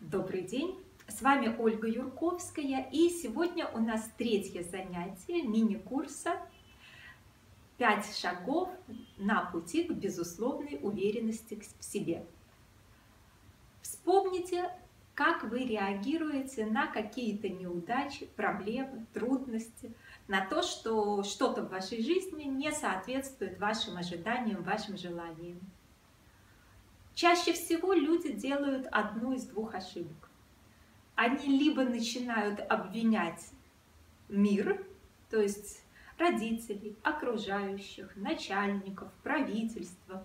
Добрый день! С вами Ольга Юрковская и сегодня у нас третье занятие мини-курса «Пять шагов на пути к безусловной уверенности в себе». Вспомните, как вы реагируете на какие-то неудачи, проблемы, трудности, на то, что что-то в вашей жизни не соответствует вашим ожиданиям, вашим желаниям. Чаще всего люди делают одну из двух ошибок. Они либо начинают обвинять мир, то есть родителей, окружающих, начальников, правительства,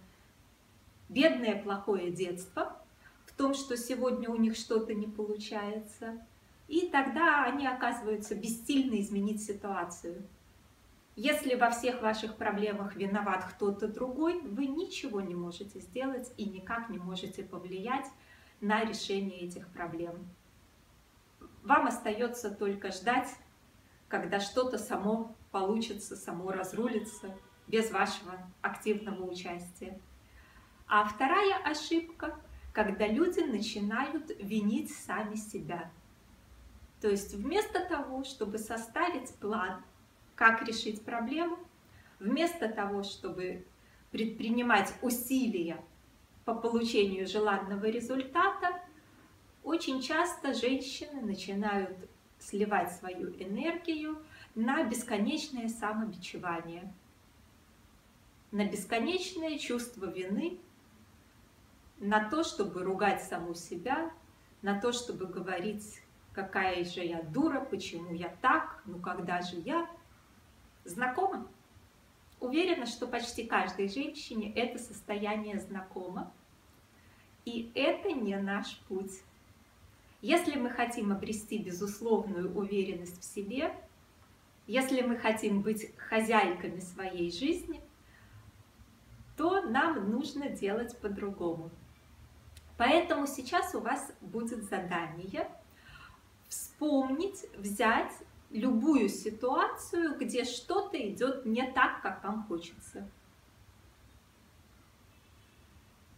бедное плохое детство в том, что сегодня у них что-то не получается, и тогда они оказываются бессильны изменить ситуацию. Если во всех ваших проблемах виноват кто-то другой, вы ничего не можете сделать и никак не можете повлиять на решение этих проблем. Вам остается только ждать, когда что-то само получится, само разрулится, без вашего активного участия. А вторая ошибка, когда люди начинают винить сами себя. То есть вместо того, чтобы составить план, как решить проблему, вместо того, чтобы предпринимать усилия по получению желанного результата, очень часто женщины начинают сливать свою энергию на бесконечное самобичевание, на бесконечное чувство вины, на то, чтобы ругать саму себя, на то, чтобы говорить, какая же я дура, почему я так, ну когда же я, Знакомо? Уверена, что почти каждой женщине это состояние знакомо. И это не наш путь. Если мы хотим обрести безусловную уверенность в себе, если мы хотим быть хозяйками своей жизни, то нам нужно делать по-другому. Поэтому сейчас у вас будет задание вспомнить, взять любую ситуацию, где что-то идет не так, как вам хочется.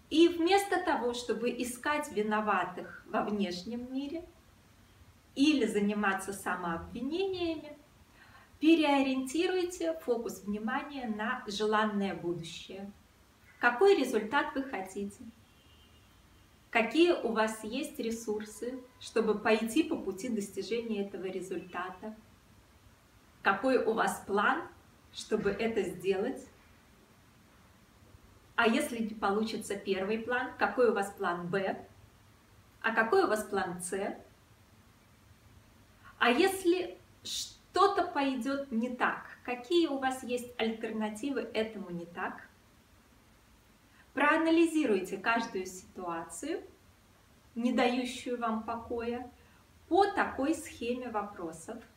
И вместо того, чтобы искать виноватых во внешнем мире или заниматься самообвинениями, переориентируйте фокус внимания на желанное будущее. Какой результат вы хотите? Какие у вас есть ресурсы, чтобы пойти по пути достижения этого результата? Какой у вас план, чтобы это сделать. А если не получится первый план, какой у вас план Б? А какой у вас план С? А если что-то пойдет не так, какие у вас есть альтернативы этому не так? Проанализируйте каждую ситуацию, не дающую вам покоя, по такой схеме вопросов –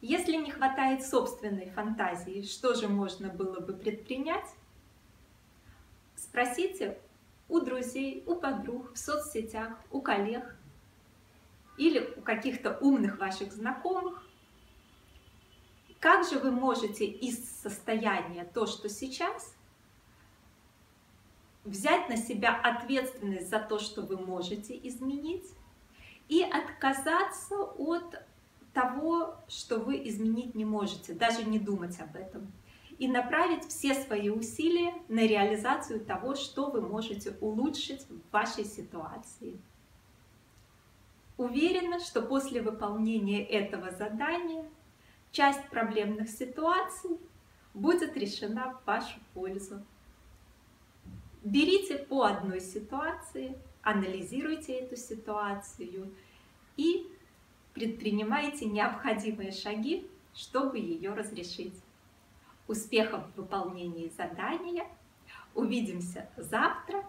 если не хватает собственной фантазии, что же можно было бы предпринять, спросите у друзей, у подруг, в соцсетях, у коллег или у каких-то умных ваших знакомых, как же вы можете из состояния то, что сейчас, взять на себя ответственность за то, что вы можете изменить, и отказаться от того, что вы изменить не можете, даже не думать об этом. И направить все свои усилия на реализацию того, что вы можете улучшить в вашей ситуации. Уверена, что после выполнения этого задания часть проблемных ситуаций будет решена в вашу пользу. Берите по одной ситуации, анализируйте эту ситуацию и предпринимайте необходимые шаги, чтобы ее разрешить. Успехов в выполнении задания. Увидимся завтра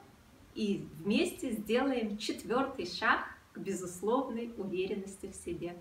и вместе сделаем четвертый шаг к безусловной уверенности в себе.